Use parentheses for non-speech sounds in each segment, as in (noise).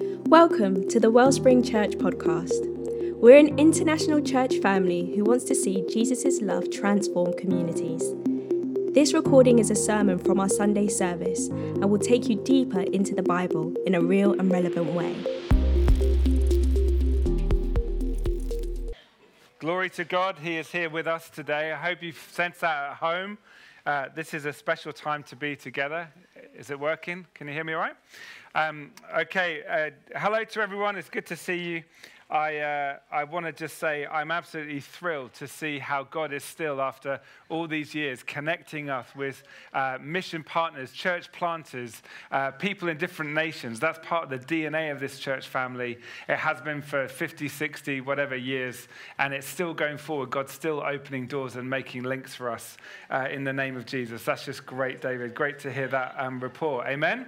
Welcome to the Wellspring Church podcast. We're an international church family who wants to see Jesus' love transform communities. This recording is a sermon from our Sunday service and will take you deeper into the Bible in a real and relevant way. Glory to God, He is here with us today. I hope you sense that at home. Uh, this is a special time to be together. Is it working? Can you hear me all right? Um, okay, uh, hello to everyone. It's good to see you. I, uh, I want to just say I'm absolutely thrilled to see how God is still, after all these years, connecting us with uh, mission partners, church planters, uh, people in different nations. That's part of the DNA of this church family. It has been for 50, 60, whatever years, and it's still going forward. God's still opening doors and making links for us uh, in the name of Jesus. That's just great, David. Great to hear that um, report. Amen.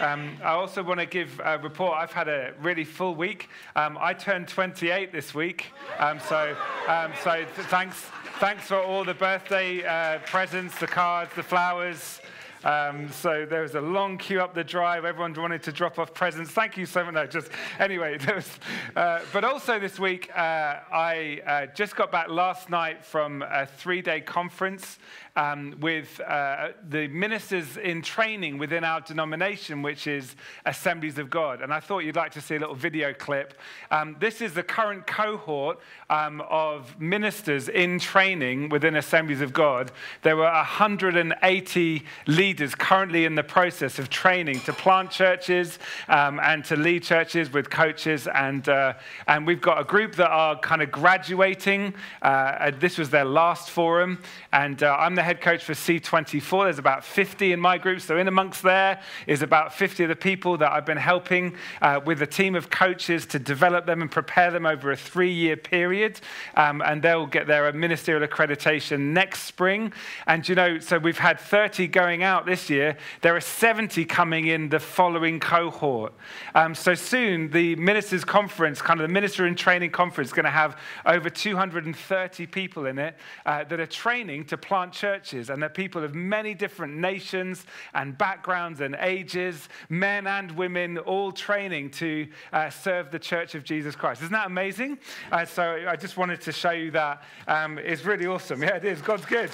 Um, I also want to give a report. I've had a really full week. Um, I turned turned 28 this week. Um, so, um, so th- thanks, thanks for all the birthday uh, presents, the cards, the flowers. Um, so there was a long queue up the drive. Everyone wanted to drop off presents. Thank you so much. No, just anyway. (laughs) Was, uh, but also this week, uh, I uh, just got back last night from a three-day conference um, with uh, the ministers in training within our denomination, which is Assemblies of God. And I thought you'd like to see a little video clip. Um, this is the current cohort um, of ministers in training within Assemblies of God. There were 180 leaders currently in the process of training to plant churches um, and to lead churches with coaches. And, uh, and we've got a group that are kind of graduating. Uh, this was their last forum. And uh, I'm the head coach for C24. There's about 50 in my group. So, in amongst there is about 50 of the people that I've been helping uh, with a team of coaches to develop them and prepare them over a three year period. Um, and they'll get their ministerial accreditation next spring. And, you know, so we've had 30 going out this year. There are 70 coming in the following cohort. Um, so, soon the ministers' conference, kind of the minister in training conference, is going to have over 230 people in it uh, that are training to plant churches churches, and they're people of many different nations and backgrounds and ages, men and women, all training to uh, serve the church of Jesus Christ. Isn't that amazing? Uh, so I just wanted to show you that. Um, it's really awesome. Yeah, it is. God's good.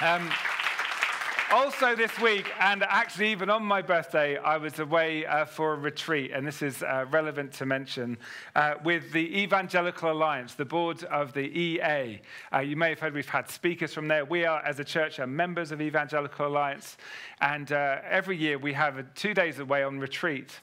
Um, also, this week, and actually even on my birthday, I was away uh, for a retreat, and this is uh, relevant to mention, uh, with the Evangelical Alliance, the board of the EA. Uh, you may have heard we've had speakers from there. We are, as a church, are members of Evangelical Alliance, and uh, every year we have two days away on retreat.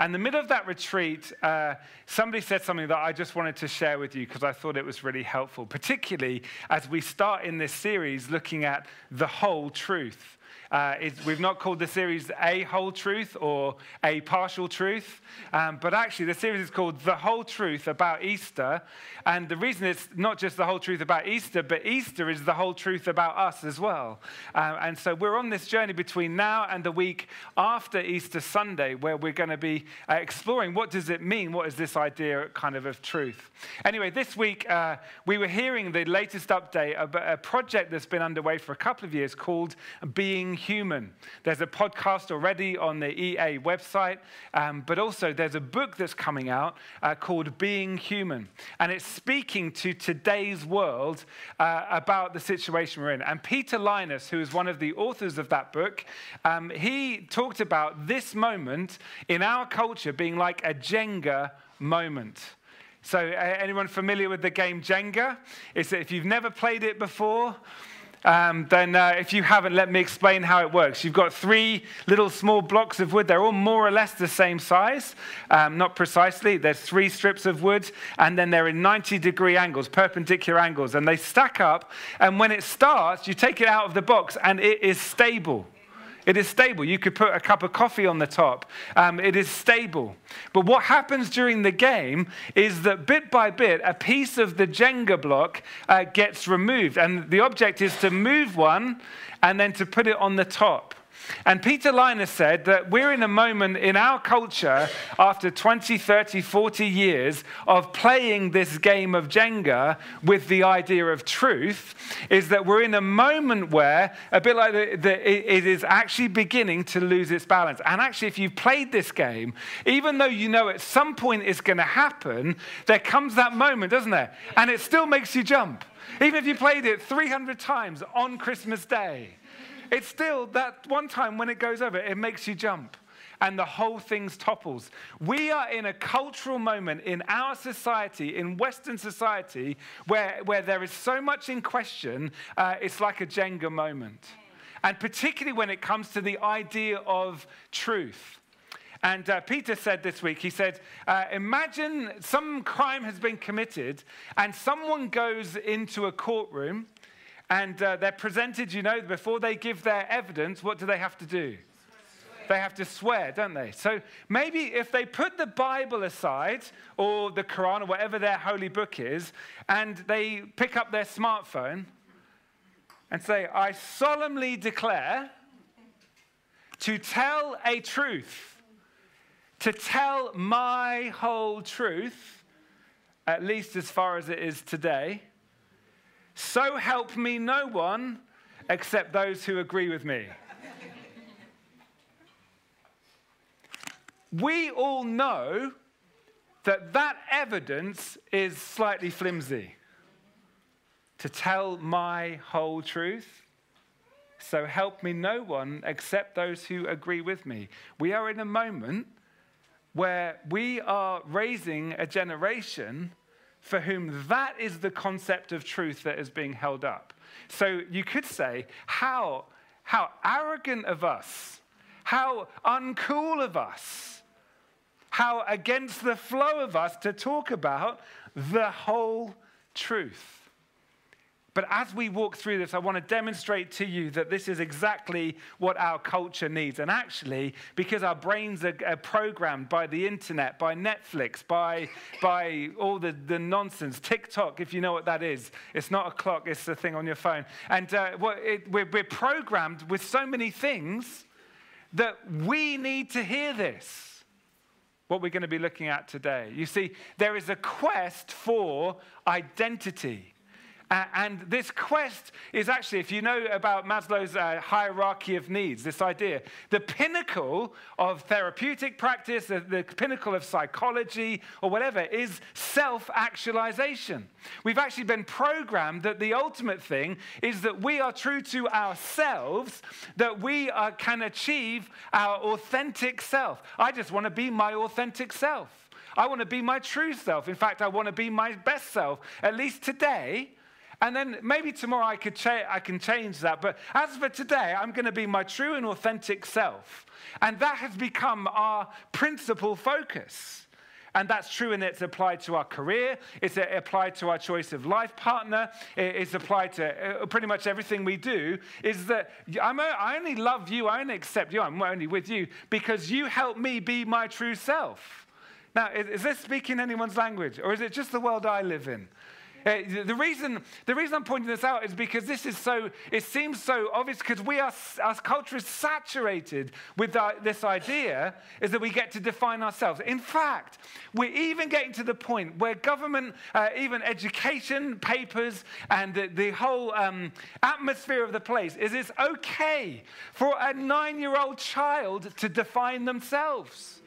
And in the middle of that retreat, uh, somebody said something that I just wanted to share with you because I thought it was really helpful, particularly as we start in this series looking at the whole truth. Uh, we've not called the series A Whole Truth or A Partial Truth, um, but actually the series is called The Whole Truth About Easter. And the reason it's not just the whole truth about Easter, but Easter is the whole truth about us as well. Uh, and so we're on this journey between now and the week after Easter Sunday, where we're going to be uh, exploring what does it mean? What is this idea kind of of truth? Anyway, this week uh, we were hearing the latest update of a project that's been underway for a couple of years called Being Human. There's a podcast already on the EA website, um, but also there's a book that's coming out uh, called Being Human. And it's speaking to today's world uh, about the situation we're in. And Peter Lynas, who is one of the authors of that book, um, he talked about this moment in our culture being like a Jenga moment. So, uh, anyone familiar with the game Jenga? It's if you've never played it before, um, then uh, if you haven't, let me explain how it works. You've got three little small blocks of wood. They're all more or less the same size, um, not precisely. There's three strips of wood, and then they're in 90 degree angles, perpendicular angles, and they stack up. And when it starts, you take it out of the box, and it is stable. It is stable. You could put a cup of coffee on the top. Um, it is stable. But what happens during the game is that bit by bit, a piece of the Jenga block uh, gets removed. And the object is to move one and then to put it on the top. And Peter Lynas said that we're in a moment in our culture after 20, 30, 40 years of playing this game of Jenga with the idea of truth, is that we're in a moment where, a bit like the, the, it is actually beginning to lose its balance. And actually, if you've played this game, even though you know at some point it's going to happen, there comes that moment, doesn't there? And it still makes you jump. Even if you played it 300 times on Christmas Day it's still that one time when it goes over, it makes you jump and the whole thing's topples. We are in a cultural moment in our society, in Western society, where, where there is so much in question, uh, it's like a Jenga moment. And particularly when it comes to the idea of truth. And uh, Peter said this week, he said, uh, Imagine some crime has been committed and someone goes into a courtroom and uh, they're presented, you know, before they give their evidence, what do they have to do? They have to swear, don't they? So maybe if they put the Bible aside or the Quran or whatever their holy book is, and they pick up their smartphone and say, I solemnly declare to tell a truth, to tell my whole truth, at least as far as it is today so help me no one except those who agree with me. we all know that that evidence is slightly flimsy. To tell my whole truth, so help me no one except those who agree with me. We are in a moment where we are raising a generation for whom that is the concept of truth that is being held up. So you could say, how, how arrogant of us, how uncool of us, how against the flow of us to talk about the whole truth. But as we walk through this, I want to demonstrate to you that this is exactly what our culture needs. And actually, because our brains are, are programmed by the internet, by Netflix, by, by all the, the nonsense, TikTok, if you know what that is, it's not a clock, it's a thing on your phone. And uh, it, we're, we're programmed with so many things that we need to hear this what we're going to be looking at today. You see, there is a quest for identity. Uh, and this quest is actually, if you know about Maslow's uh, hierarchy of needs, this idea, the pinnacle of therapeutic practice, the, the pinnacle of psychology, or whatever, is self actualization. We've actually been programmed that the ultimate thing is that we are true to ourselves, that we are, can achieve our authentic self. I just want to be my authentic self. I want to be my true self. In fact, I want to be my best self, at least today. And then maybe tomorrow I, could cha- I can change that. But as for today, I'm going to be my true and authentic self. And that has become our principal focus. And that's true, and it's applied to our career, it's applied to our choice of life partner, it's applied to uh, pretty much everything we do. Is that I'm, I only love you, I only accept you, I'm only with you because you help me be my true self. Now, is this speaking anyone's language, or is it just the world I live in? Uh, the, reason, the reason I'm pointing this out is because this is so, it seems so obvious because we are, our culture is saturated with this idea is that we get to define ourselves. In fact, we're even getting to the point where government, uh, even education papers and the, the whole um, atmosphere of the place is it's okay for a nine year old child to define themselves.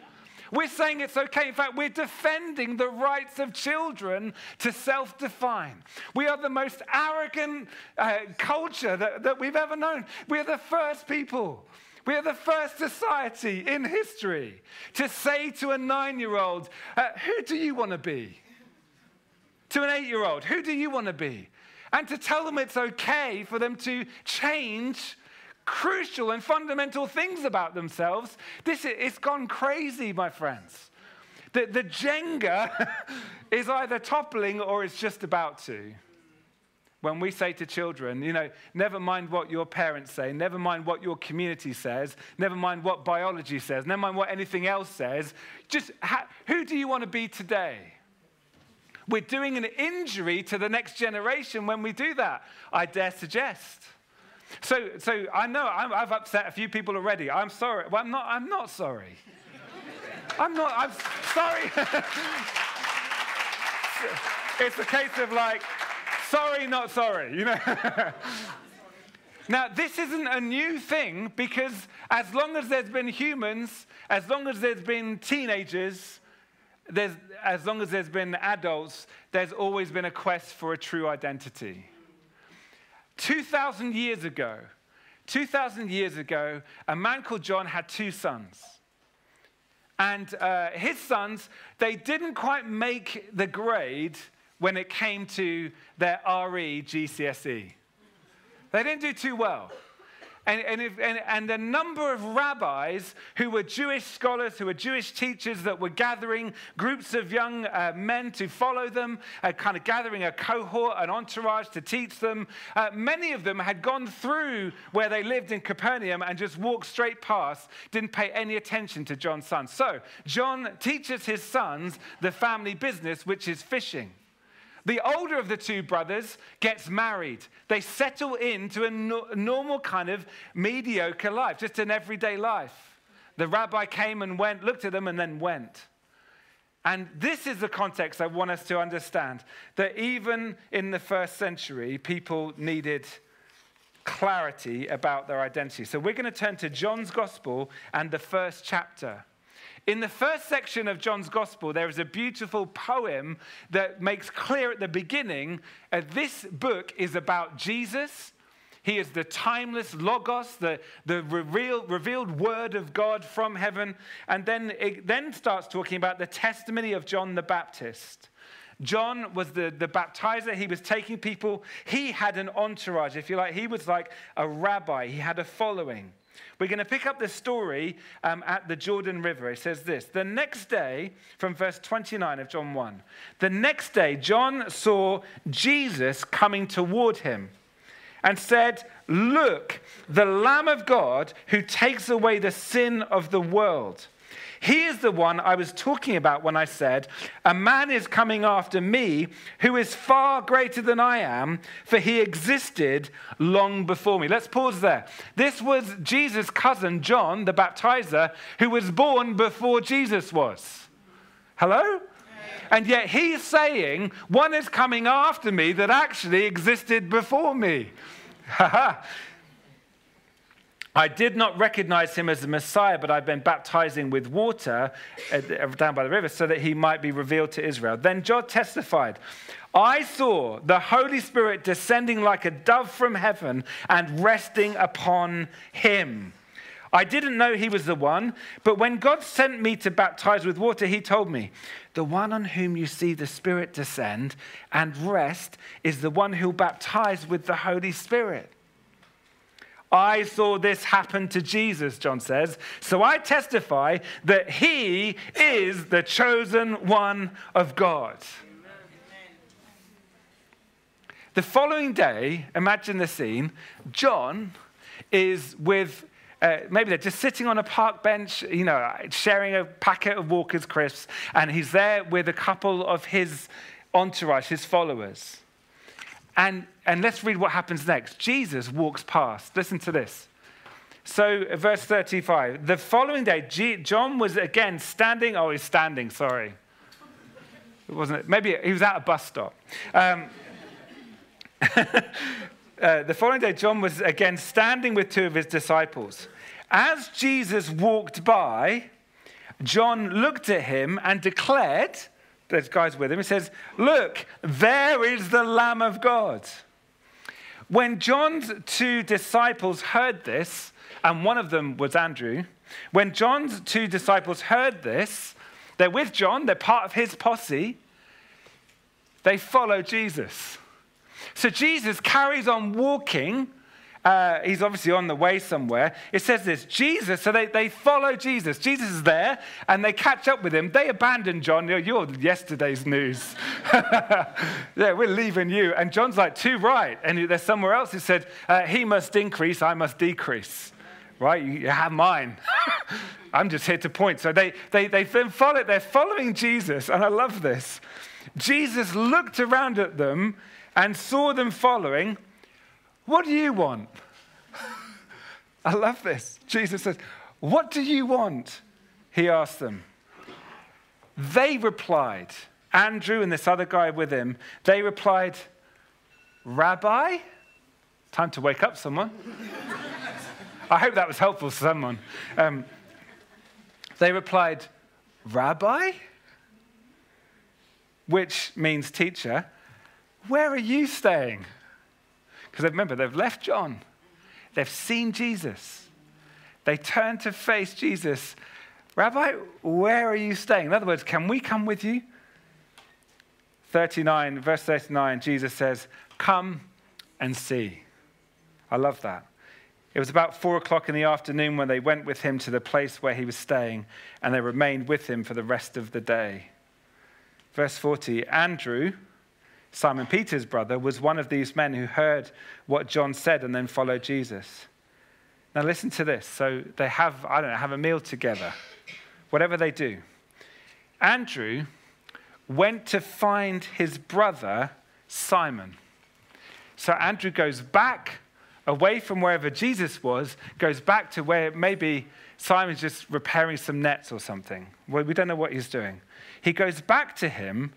We're saying it's okay. In fact, we're defending the rights of children to self define. We are the most arrogant uh, culture that, that we've ever known. We're the first people. We are the first society in history to say to a nine year old, uh, Who do you want to be? To an eight year old, Who do you want to be? And to tell them it's okay for them to change crucial and fundamental things about themselves. This it's gone crazy, my friends. The, the Jenga (laughs) is either toppling or it's just about to. When we say to children, you know, never mind what your parents say, never mind what your community says, never mind what biology says, never mind what anything else says, just ha- who do you want to be today? We're doing an injury to the next generation when we do that, I dare suggest. So, so I know i have upset a few people already. I'm sorry. Well, I'm not, I'm not sorry. I'm not, I'm sorry. (laughs) it's a case of like, sorry, not sorry, you know? (laughs) now, this isn't a new thing because as long as there's been humans, as long as there's been teenagers, there's, as long as there's been adults, there's always been a quest for a true identity. 2,000 years ago, 2,000 years ago, a man called John had two sons. And uh, his sons, they didn't quite make the grade when it came to their RE GCSE. They didn't do too well. And, and, if, and, and a number of rabbis who were Jewish scholars, who were Jewish teachers that were gathering groups of young uh, men to follow them, uh, kind of gathering a cohort, an entourage to teach them. Uh, many of them had gone through where they lived in Capernaum and just walked straight past, didn't pay any attention to John's sons. So John teaches his sons the family business, which is fishing. The older of the two brothers gets married. They settle into a no- normal kind of mediocre life, just an everyday life. The rabbi came and went, looked at them, and then went. And this is the context I want us to understand that even in the first century, people needed clarity about their identity. So we're going to turn to John's Gospel and the first chapter. In the first section of John's Gospel, there is a beautiful poem that makes clear at the beginning uh, this book is about Jesus. He is the timeless Logos, the, the reveal, revealed word of God from heaven. And then it then starts talking about the testimony of John the Baptist. John was the, the baptizer. He was taking people. He had an entourage, if you like. He was like a rabbi, he had a following. We're going to pick up the story um, at the Jordan River. It says this The next day, from verse 29 of John 1, the next day, John saw Jesus coming toward him and said, Look, the Lamb of God who takes away the sin of the world. He is the one I was talking about when I said, A man is coming after me who is far greater than I am, for he existed long before me. Let's pause there. This was Jesus' cousin, John, the baptizer, who was born before Jesus was. Hello? And yet he's saying, One is coming after me that actually existed before me. (laughs) I did not recognize him as the Messiah, but I've been baptizing with water uh, down by the river so that he might be revealed to Israel. Then John testified, I saw the Holy Spirit descending like a dove from heaven and resting upon him. I didn't know he was the one, but when God sent me to baptize with water, he told me, The one on whom you see the Spirit descend and rest is the one who'll baptize with the Holy Spirit. I saw this happen to Jesus, John says. So I testify that he is the chosen one of God. The following day, imagine the scene John is with uh, maybe they're just sitting on a park bench, you know, sharing a packet of Walker's crisps, and he's there with a couple of his entourage, his followers. And, and let's read what happens next. Jesus walks past. Listen to this. So, verse 35. The following day, G- John was again standing. Oh, he's standing, sorry. It wasn't? Maybe he was at a bus stop. Um, (laughs) uh, the following day, John was again standing with two of his disciples. As Jesus walked by, John looked at him and declared, there's guys with him. He says, Look, there is the Lamb of God. When John's two disciples heard this, and one of them was Andrew, when John's two disciples heard this, they're with John, they're part of his posse, they follow Jesus. So Jesus carries on walking uh, he's obviously on the way somewhere. It says this Jesus, so they, they follow Jesus. Jesus is there and they catch up with him. They abandon John. You're, you're yesterday's news. (laughs) yeah, we're leaving you. And John's like, too right. And there's somewhere else who said, uh, He must increase, I must decrease. Right? You have mine. (laughs) I'm just here to point. So they, they, they then follow, they're following Jesus. And I love this. Jesus looked around at them and saw them following what do you want? (laughs) I love this. Jesus says, What do you want? He asked them. They replied, Andrew and this other guy with him, they replied, Rabbi? Time to wake up someone. (laughs) I hope that was helpful to someone. Um, they replied, Rabbi? Which means teacher. Where are you staying? Because remember, they've left John, they've seen Jesus. They turn to face Jesus. Rabbi, where are you staying? In other words, can we come with you? 39, verse 39, Jesus says, Come and see. I love that. It was about four o'clock in the afternoon when they went with him to the place where he was staying, and they remained with him for the rest of the day. Verse 40 Andrew, Simon Peter's brother, was one of these men who heard what John said and then followed Jesus. Now, listen to this. So they have, I don't know, have a meal together, whatever they do. Andrew went to find his brother, Simon. So Andrew goes back away from wherever Jesus was, goes back to where maybe Simon's just repairing some nets or something. Well, we don't know what he's doing. He goes back to him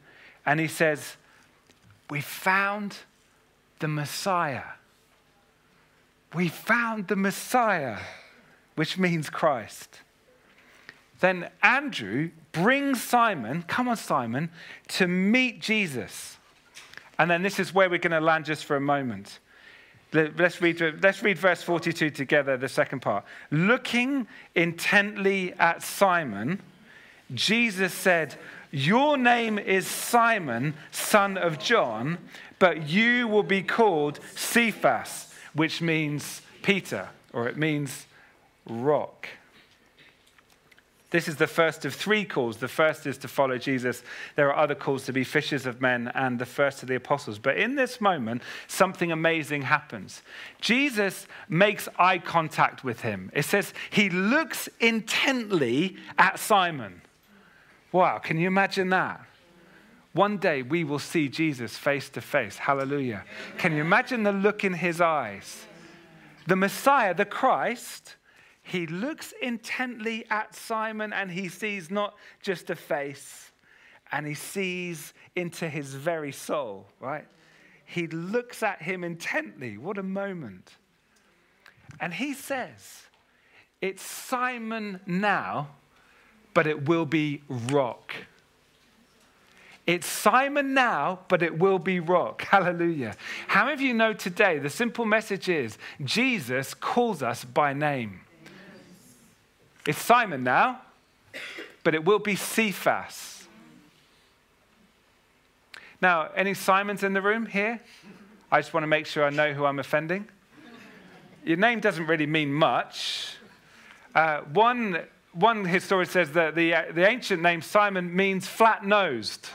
and he says, We found the Messiah. We found the Messiah, which means Christ. Then Andrew brings Simon, come on, Simon, to meet Jesus. And then this is where we're going to land just for a moment. Let's read, let's read verse 42 together, the second part. Looking intently at Simon, Jesus said, Your name is Simon, son of John, but you will be called Cephas, which means Peter, or it means rock. This is the first of three calls. The first is to follow Jesus. There are other calls to be fishers of men, and the first of the apostles. But in this moment, something amazing happens. Jesus makes eye contact with him. It says he looks intently at Simon. Wow, can you imagine that? One day we will see Jesus face to face. Hallelujah. Can you imagine the look in his eyes? The Messiah, the Christ, he looks intently at Simon and he sees not just a face, and he sees into his very soul, right? He looks at him intently. What a moment. And he says, It's Simon now, but it will be rock. It's Simon now, but it will be rock. (laughs) Hallelujah. How many of you know today the simple message is Jesus calls us by name? It's Simon now, but it will be Cephas. Now, any Simons in the room here? I just want to make sure I know who I'm offending. Your name doesn't really mean much. Uh, one, one historian says that the, uh, the ancient name Simon means flat nosed.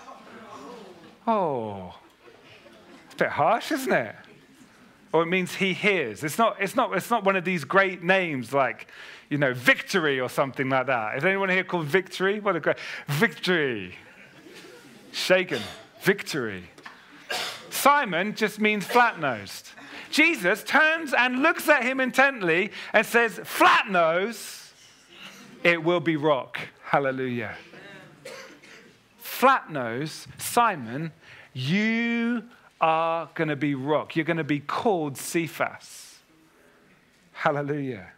Oh, it's a bit harsh, isn't it? Or it means he hears. It's not, it's not, it's not one of these great names like you know, victory or something like that. Is anyone here called victory? What a great victory. Shaken. Victory. Simon just means flat nosed. Jesus turns and looks at him intently and says, Flat nose, it will be rock. Hallelujah. Flat nose, Simon, you are going to be rock. You're going to be called Cephas. Hallelujah.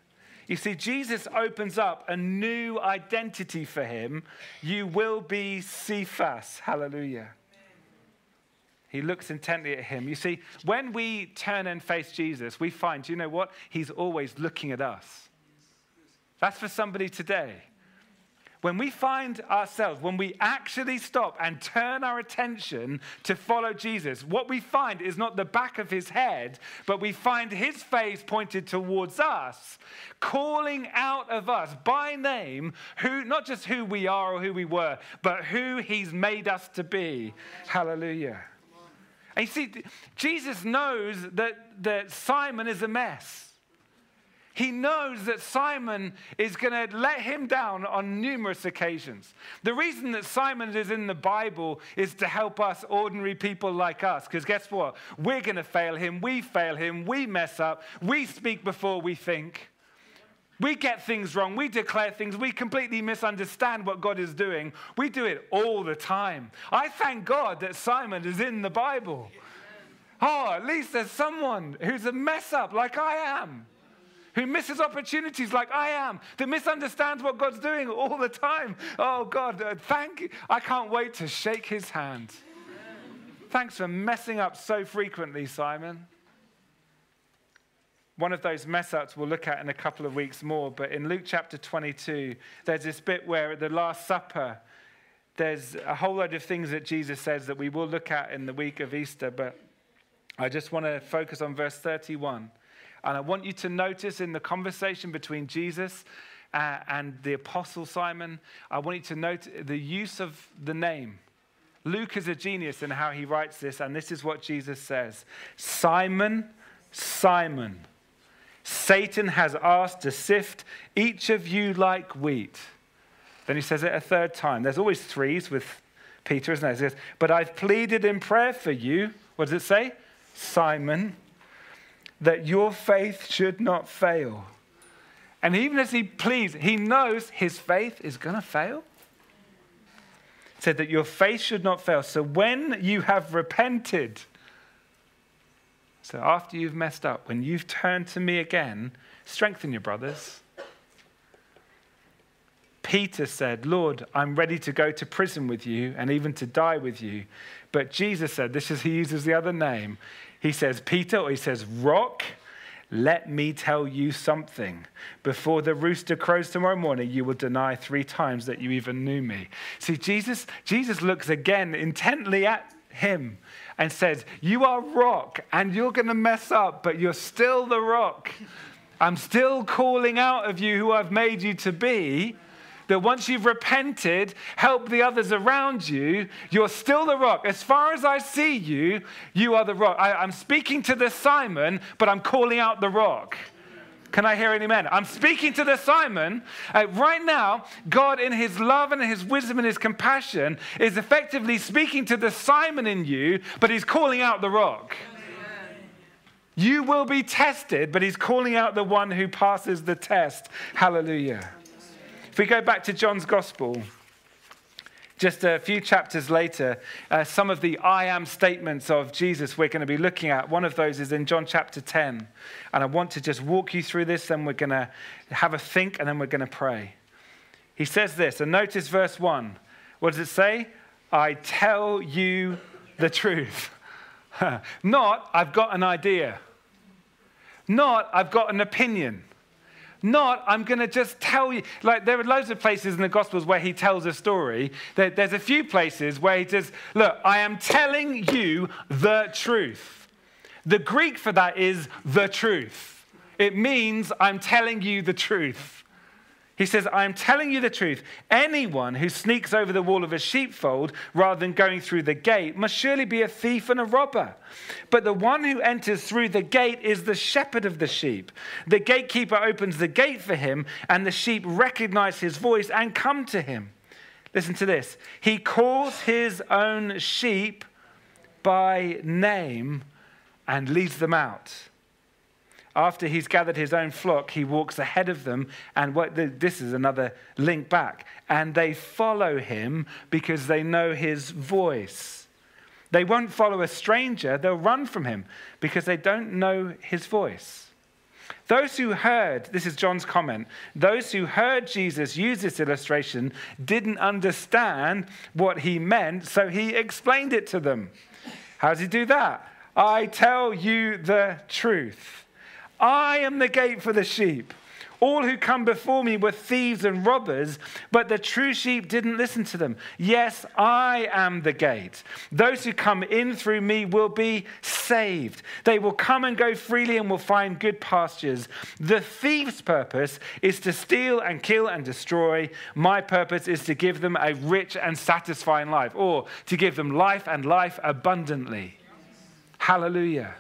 You see, Jesus opens up a new identity for him. You will be Cephas. Hallelujah. He looks intently at him. You see, when we turn and face Jesus, we find, you know what? He's always looking at us. That's for somebody today. When we find ourselves, when we actually stop and turn our attention to follow Jesus, what we find is not the back of his head, but we find his face pointed towards us, calling out of us by name who, not just who we are or who we were, but who he's made us to be. Hallelujah. And you see, Jesus knows that, that Simon is a mess. He knows that Simon is going to let him down on numerous occasions. The reason that Simon is in the Bible is to help us, ordinary people like us, because guess what? We're going to fail him, we fail him, we mess up, we speak before we think. We get things wrong. We declare things. We completely misunderstand what God is doing. We do it all the time. I thank God that Simon is in the Bible. Oh, at least there's someone who's a mess up like I am who misses opportunities like I am, that misunderstands what God's doing all the time. Oh, God, uh, thank you. I can't wait to shake his hand. Thanks for messing up so frequently, Simon. One of those mess ups we'll look at in a couple of weeks more, but in Luke chapter 22, there's this bit where at the Last Supper, there's a whole load of things that Jesus says that we will look at in the week of Easter, but I just want to focus on verse 31. And I want you to notice in the conversation between Jesus uh, and the Apostle Simon, I want you to note the use of the name. Luke is a genius in how he writes this, and this is what Jesus says Simon, Simon, Satan has asked to sift each of you like wheat. Then he says it a third time. There's always threes with Peter, isn't there? He says, But I've pleaded in prayer for you. What does it say? Simon, that your faith should not fail. And even as he pleads, he knows his faith is going to fail. said that your faith should not fail. So when you have repented, so after you've messed up, when you've turned to me again, strengthen your brothers. Peter said, Lord, I'm ready to go to prison with you and even to die with you. But Jesus said, this is, he uses the other name. He says, Peter, or he says, Rock, let me tell you something. Before the rooster crows tomorrow morning, you will deny three times that you even knew me. See, Jesus, Jesus looks again intently at him and says, You are rock, and you're going to mess up, but you're still the rock. I'm still calling out of you who I've made you to be that once you've repented, help the others around you, you're still the rock. As far as I see you, you are the rock. I, am speaking to the Simon, but I'm calling out the rock. Can I hear an amen? I'm speaking to the Simon. Uh, right now, God, in his love and his wisdom and his compassion, is effectively speaking to the Simon in you, but he's calling out the rock. You will be tested, but he's calling out the one who passes the test. Hallelujah. If we go back to John's Gospel, just a few chapters later, uh, some of the I am statements of Jesus we're going to be looking at. One of those is in John chapter 10. And I want to just walk you through this, then we're going to have a think, and then we're going to pray. He says this, and notice verse 1. What does it say? I tell you the truth. (laughs) Not, I've got an idea. Not, I've got an opinion. Not, I'm going to just tell you. Like, there are loads of places in the Gospels where he tells a story. there's a few places where he says, Look, I am telling you the truth. The Greek for that is the truth. It means I'm telling you the truth. He says, I am telling you the truth. Anyone who sneaks over the wall of a sheepfold rather than going through the gate must surely be a thief and a robber. But the one who enters through the gate is the shepherd of the sheep. The gatekeeper opens the gate for him, and the sheep recognize his voice and come to him. Listen to this. He calls his own sheep by name and leads them out after he's gathered his own flock, he walks ahead of them. And what, this is another link back. And they follow him because they know his voice. They won't follow a stranger, they'll run from him because they don't know his voice. Those who heard, this is John's comment, those who heard Jesus use this illustration didn't understand what he meant, so he explained it to them. How does he do that? I tell you the truth. I am the gate for the sheep. All who come before me were thieves and robbers, but the true sheep didn't listen to them. Yes, I am the gate. Those who come in through me will be saved. They will come and go freely and will find good pastures. The thief's purpose is to steal and kill and destroy. My purpose is to give them a rich and satisfying life, or to give them life and life abundantly. Hallelujah.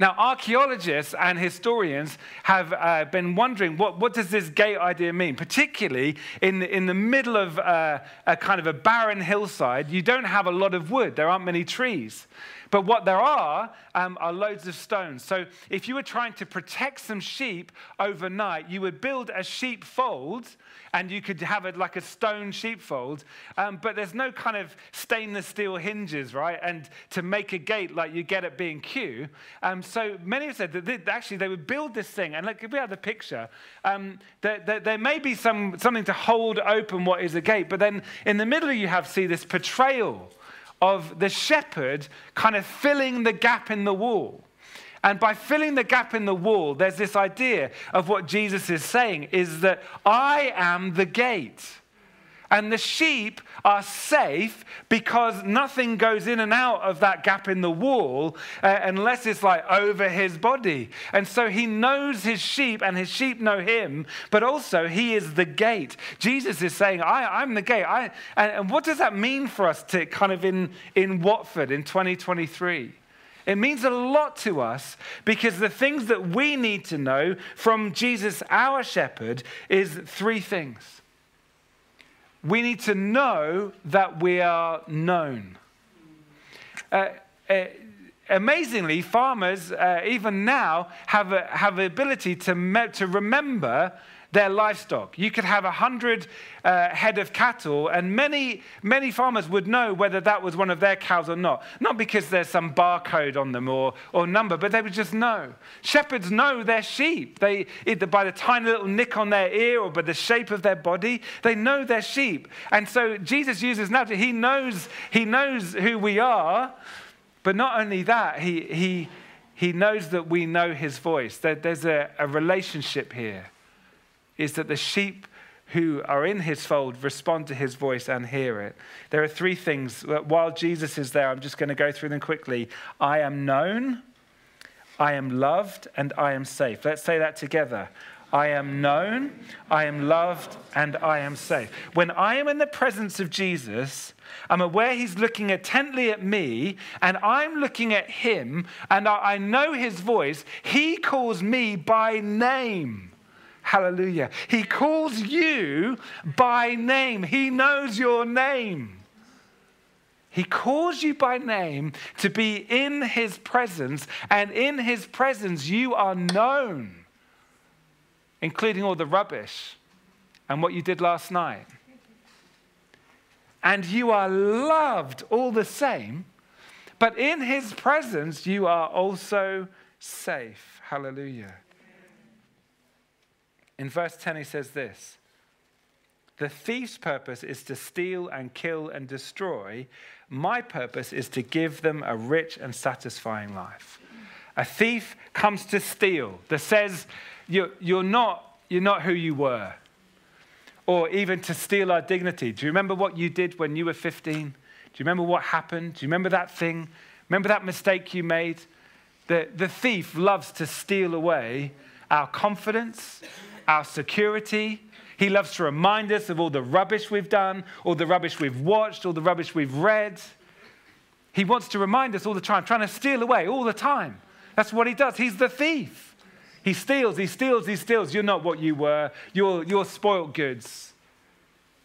Now, archaeologists and historians have uh, been wondering what, what does this gate idea mean, particularly in the, in the middle of uh, a kind of a barren hillside. You don't have a lot of wood, there aren't many trees. But what there are um, are loads of stones. So if you were trying to protect some sheep overnight, you would build a sheepfold and you could have it like a stone sheepfold. Um, but there's no kind of stainless steel hinges, right? And to make a gate like you get at B&Q. Um, so many have said that they, actually they would build this thing. And like, if we have the picture, um, there, may be some, something to hold open what is a gate. But then in the middle you have, see, this portrayal of the shepherd kind of filling the gap in the wall. And by filling the gap in the wall, there's this idea of what Jesus is saying is that I am the gate. And the sheep are safe because nothing goes in and out of that gap in the wall uh, unless it's like over his body. And so he knows his sheep and his sheep know him, but also he is the gate. Jesus is saying, I, am the gate. I, and, and what does that mean for us to kind of in, in Watford in 2023? It means a lot to us because the things that we need to know from Jesus, our shepherd, is three things. We need to know that we are known. Uh, uh, amazingly, farmers, uh, even now, have, a, have the ability to, me- to remember their livestock. You could have a hundred uh, head of cattle, and many, many farmers would know whether that was one of their cows or not. Not because there's some barcode on them or, or number, but they would just know. Shepherds know their sheep. They, either by the tiny little nick on their ear or by the shape of their body, they know their sheep. And so Jesus uses now, he knows, he knows who we are, but not only that, he, he, he knows that we know his voice. there's a, a relationship here is that the sheep who are in his fold respond to his voice and hear it. There are three things. While Jesus is there, I'm just going to go through them quickly. I am known, I am loved, and I am safe. Let's say that together. I am known, I am loved, and I am safe. When I am in the presence of Jesus, I'm aware he's looking intently at me, and I'm looking at him, and I know his voice. He calls me by name. Hallelujah. He calls you by name, He knows your name. He calls you by name to be in His presence, and in His presence, you are known, including all the rubbish and what you did last night. And you are loved all the same, but in His presence, you are also safe. Hallelujah. In verse 10, he says this The thief's purpose is to steal and kill and destroy. My purpose is to give them a rich and satisfying life. A thief comes to steal, that says, you're, you're, not, you're not who you were. Or even to steal our dignity. Do you remember what you did when you were 15? Do you remember what happened? Do you remember that thing? Remember that mistake you made? The, the thief loves to steal away our confidence, our security. He loves to remind us of all the rubbish we've done, all the rubbish we've watched, all the rubbish we've read. He wants to remind us all the time, trying to steal away all the time. That's what he does. He's the thief. He steals, he steals, he steals. You're not what you were. You're, you're spoilt goods.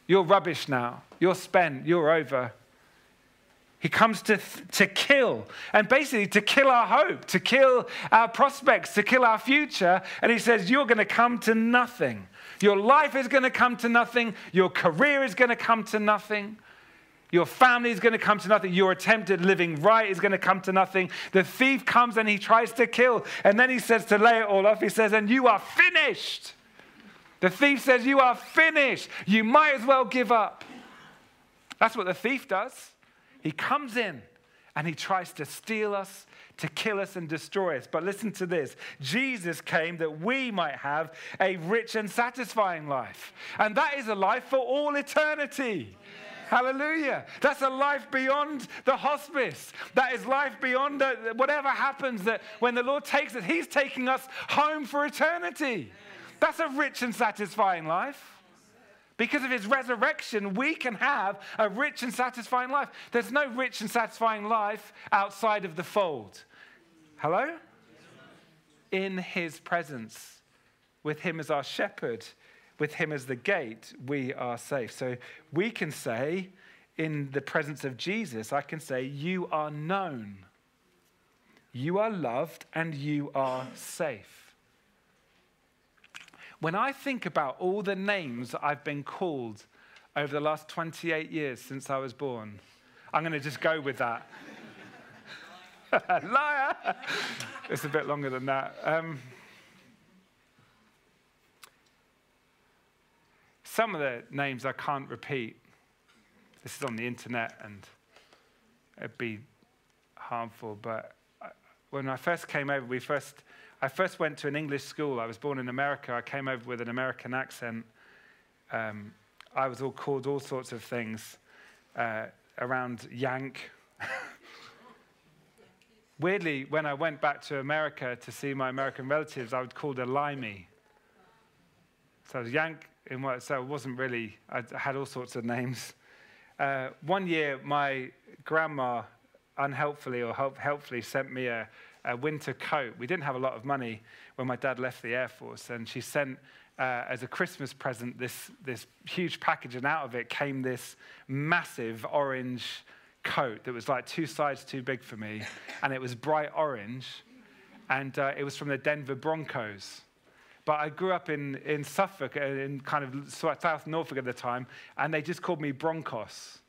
You're rubbish now. You're spent. You're over. He comes to, to kill, and basically to kill our hope, to kill our prospects, to kill our future. And he says, You're going to come to nothing. Your life is going to come to nothing. Your career is going to come to nothing. Your family is going to come to nothing. Your attempt at living right is going to come to nothing. The thief comes and he tries to kill. And then he says to lay it all off, he says, And you are finished. The thief says, You are finished. You might as well give up. That's what the thief does. He comes in and he tries to steal us, to kill us, and destroy us. But listen to this Jesus came that we might have a rich and satisfying life. And that is a life for all eternity. Hallelujah. That's a life beyond the hospice. That is life beyond the, whatever happens that when the Lord takes us, He's taking us home for eternity. That's a rich and satisfying life. Because of his resurrection, we can have a rich and satisfying life. There's no rich and satisfying life outside of the fold. Hello? in his presence, with him as our shepherd, with him as the gate, we are safe. So we can say, in the presence of Jesus, I can say, You are known, you are loved, and you are safe. When I think about all the names I've been called over the last 28 years since I was born, I'm going to just go with that. (laughs) Liar! it's a bit longer than that. Um, some of the names I can't repeat. This is on the internet and it'd be harmful, but when I first came over, we first, I first went to an English school. I was born in America. I came over with an American accent. Um, I was all called all sorts of things uh, around Yank. (laughs) Weirdly, when I went back to America to see my American relatives, I was called a limey. So I was Yank in what, so it wasn't really, I had all sorts of names. Uh, one year, my grandma unhelpfully or helpfully sent me a, a, winter coat. We didn't have a lot of money when my dad left the Air Force, and she sent uh, as a Christmas present this, this huge package, and out of it came this massive orange coat that was like two sizes too big for me, and it was bright orange, and uh, it was from the Denver Broncos. But I grew up in, in Suffolk, uh, in kind of South Norfolk at the time, and they just called me Broncos.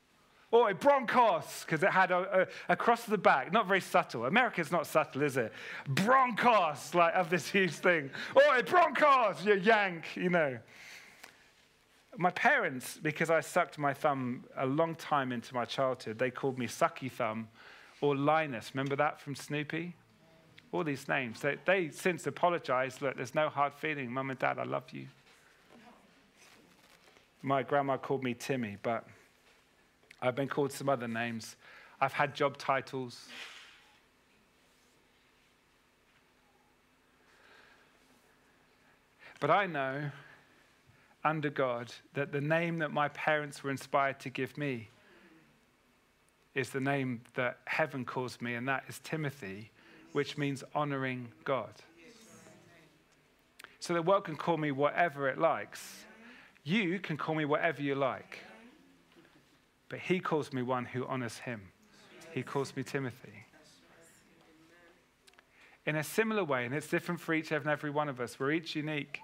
Oh, Broncos, because it had a, a, across the back, not very subtle. America's not subtle, is it? Broncos, like of this huge thing. Or Oh, Broncos, you yank, you know my parents, because I sucked my thumb a long time into my childhood, they called me Sucky Thumb or Linus. Remember that from Snoopy? All these names. They, they since apologized. Look, there's no hard feeling. Mum and Dad, I love you. My grandma called me Timmy, but I've been called some other names. I've had job titles. But I know under God that the name that my parents were inspired to give me is the name that heaven calls me, and that is Timothy, which means honoring God. So the world can call me whatever it likes. You can call me whatever you like. But he calls me one who honors him. He calls me Timothy. In a similar way, and it's different for each and every one of us, we're each unique.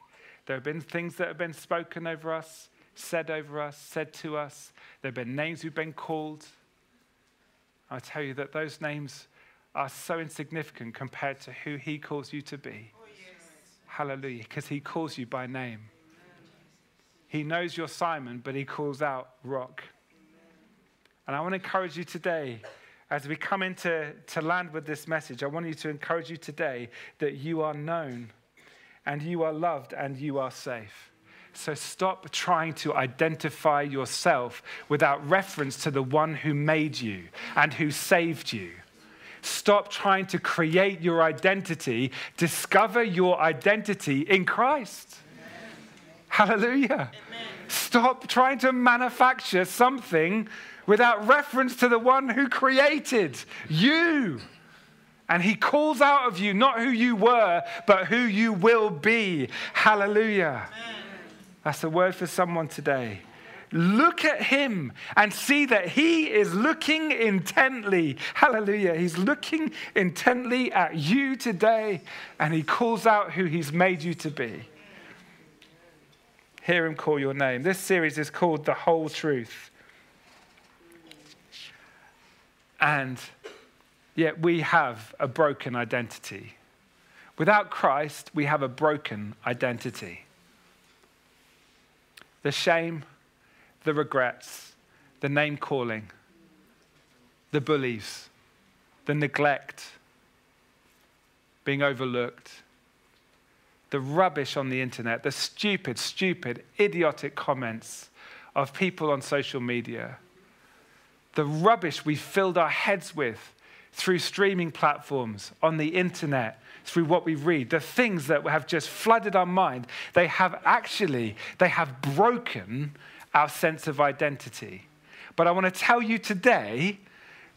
There have been things that have been spoken over us, said over us, said to us. There have been names we've been called. I tell you that those names are so insignificant compared to who He calls you to be. Oh, yes. Hallelujah. Because He calls you by name. He knows you're Simon, but He calls out Rock. And I want to encourage you today, as we come into to land with this message, I want you to encourage you today that you are known and you are loved and you are safe. So stop trying to identify yourself without reference to the one who made you and who saved you. Stop trying to create your identity. Discover your identity in Christ. Hallelujah. Amen. Stop trying to manufacture something without reference to the one who created you. And he calls out of you not who you were, but who you will be. Hallelujah. Amen. That's a word for someone today. Look at him and see that he is looking intently. Hallelujah. He's looking intently at you today and he calls out who he's made you to be. Hear him call your name. This series is called The Whole Truth. And Yet we have a broken identity. Without Christ, we have a broken identity. The shame, the regrets, the name calling, the bullies, the neglect, being overlooked, the rubbish on the internet, the stupid, stupid, idiotic comments of people on social media, the rubbish we filled our heads with through streaming platforms, on the internet, through what we read, the things that have just flooded our mind, they have actually, they have broken our sense of identity. But I want to tell you today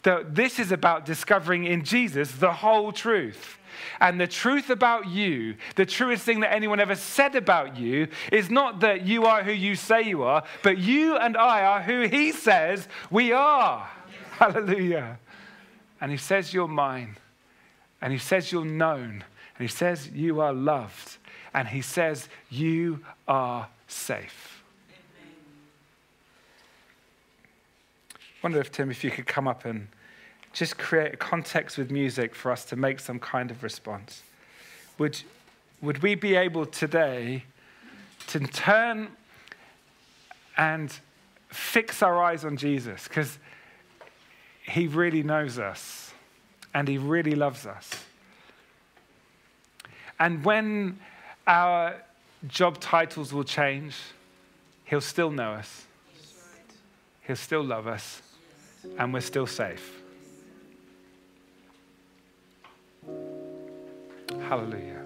that this is about discovering in Jesus the whole truth. And the truth about you, the truest thing that anyone ever said about you, is not that you are who you say you are, but you and I are who He says we are. (laughs) Hallelujah. And He says you're mine. And He says you're known. And He says you are loved. And He says you are safe. I wonder if, Tim, if you could come up and just create a context with music for us to make some kind of response. Would, would we be able today to turn and fix our eyes on Jesus? Because he really knows us and he really loves us. And when our job titles will change, he'll still know us, he'll still love us, and we're still safe. Hallelujah.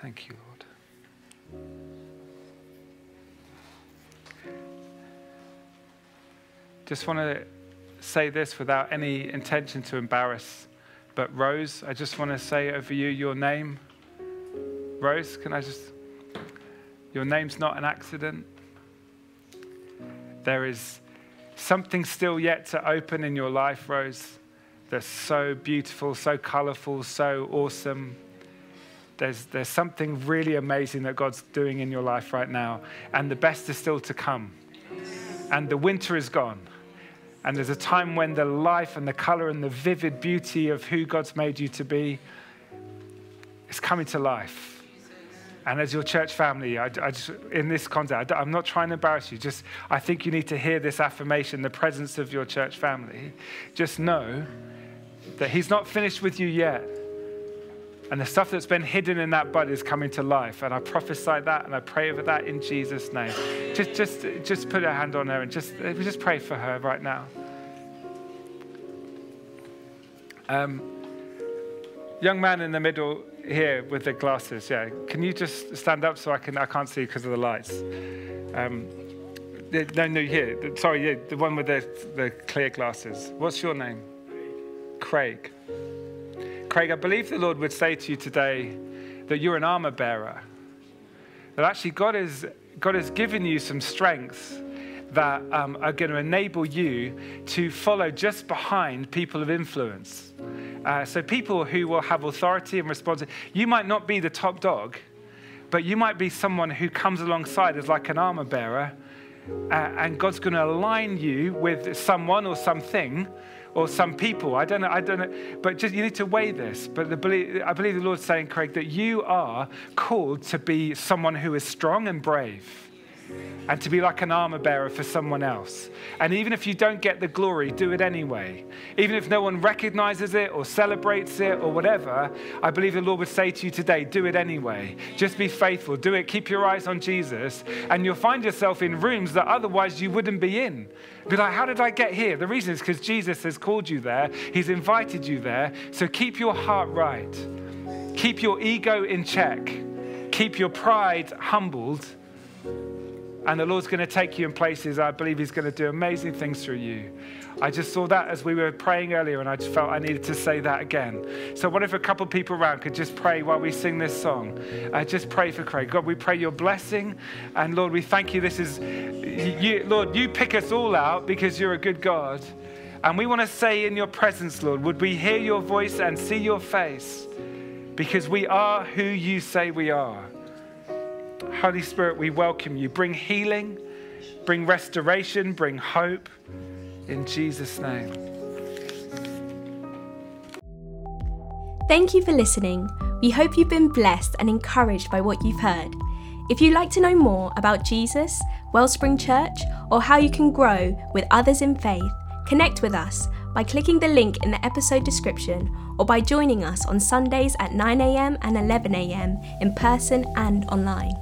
Thank you, Lord. Just want to say this without any intention to embarrass, but Rose, I just want to say over you your name. Rose, can I just. Your name's not an accident. There is something still yet to open in your life, Rose, that's so beautiful, so colorful, so awesome. There's, there's something really amazing that God's doing in your life right now, and the best is still to come. And the winter is gone. And there's a time when the life and the color and the vivid beauty of who God's made you to be is coming to life. And as your church family, I, I just, in this context, I, am not trying to embarrass you. Just, I think you need to hear this affirmation, the presence of your church family. Just know that He's not finished with you yet. And the stuff that's been hidden in that bud is coming to life. And I prophesy that and I pray over that in Jesus' name. Just, just, just put a hand on her and just, just pray for her right now. Um, young man in the middle, here with the glasses, yeah. Can you just stand up so I can? I can't see because of the lights. Um, no, no, here. Sorry, yeah, the one with the, the clear glasses. What's your name? Craig. Craig, I believe the Lord would say to you today that you're an armor bearer. That actually God is God has given you some strengths that um, are going to enable you to follow just behind people of influence. Uh, so, people who will have authority and responsibility. You might not be the top dog, but you might be someone who comes alongside as like an armor bearer, uh, and God's going to align you with someone or something or some people. I don't know. I don't know. But just you need to weigh this. But the, I believe the Lord's saying, Craig, that you are called to be someone who is strong and brave and to be like an armor bearer for someone else. And even if you don't get the glory, do it anyway. Even if no one recognizes it or celebrates it or whatever, I believe the Lord would say to you today, do it anyway. Just be faithful, do it, keep your eyes on Jesus, and you'll find yourself in rooms that otherwise you wouldn't be in. Be like, how did I get here? The reason is because Jesus has called you there, He's invited you there. So keep your heart right, keep your ego in check, keep your pride humbled and the Lord's going to take you in places. I believe He's going to do amazing things through you. I just saw that as we were praying earlier, and I just felt I needed to say that again. So, what if a couple people around could just pray while we sing this song? Uh, just pray for Craig. God, we pray your blessing. And Lord, we thank you. This is, you, Lord, you pick us all out because you're a good God. And we want to say in your presence, Lord, would we hear your voice and see your face? Because we are who you say we are. Holy Spirit, we welcome you. Bring healing, bring restoration, bring hope. In Jesus' name. Thank you for listening. We hope you've been blessed and encouraged by what you've heard. If you'd like to know more about Jesus, Wellspring Church, or how you can grow with others in faith, connect with us by clicking the link in the episode description or by joining us on Sundays at 9am and 11am in person and online.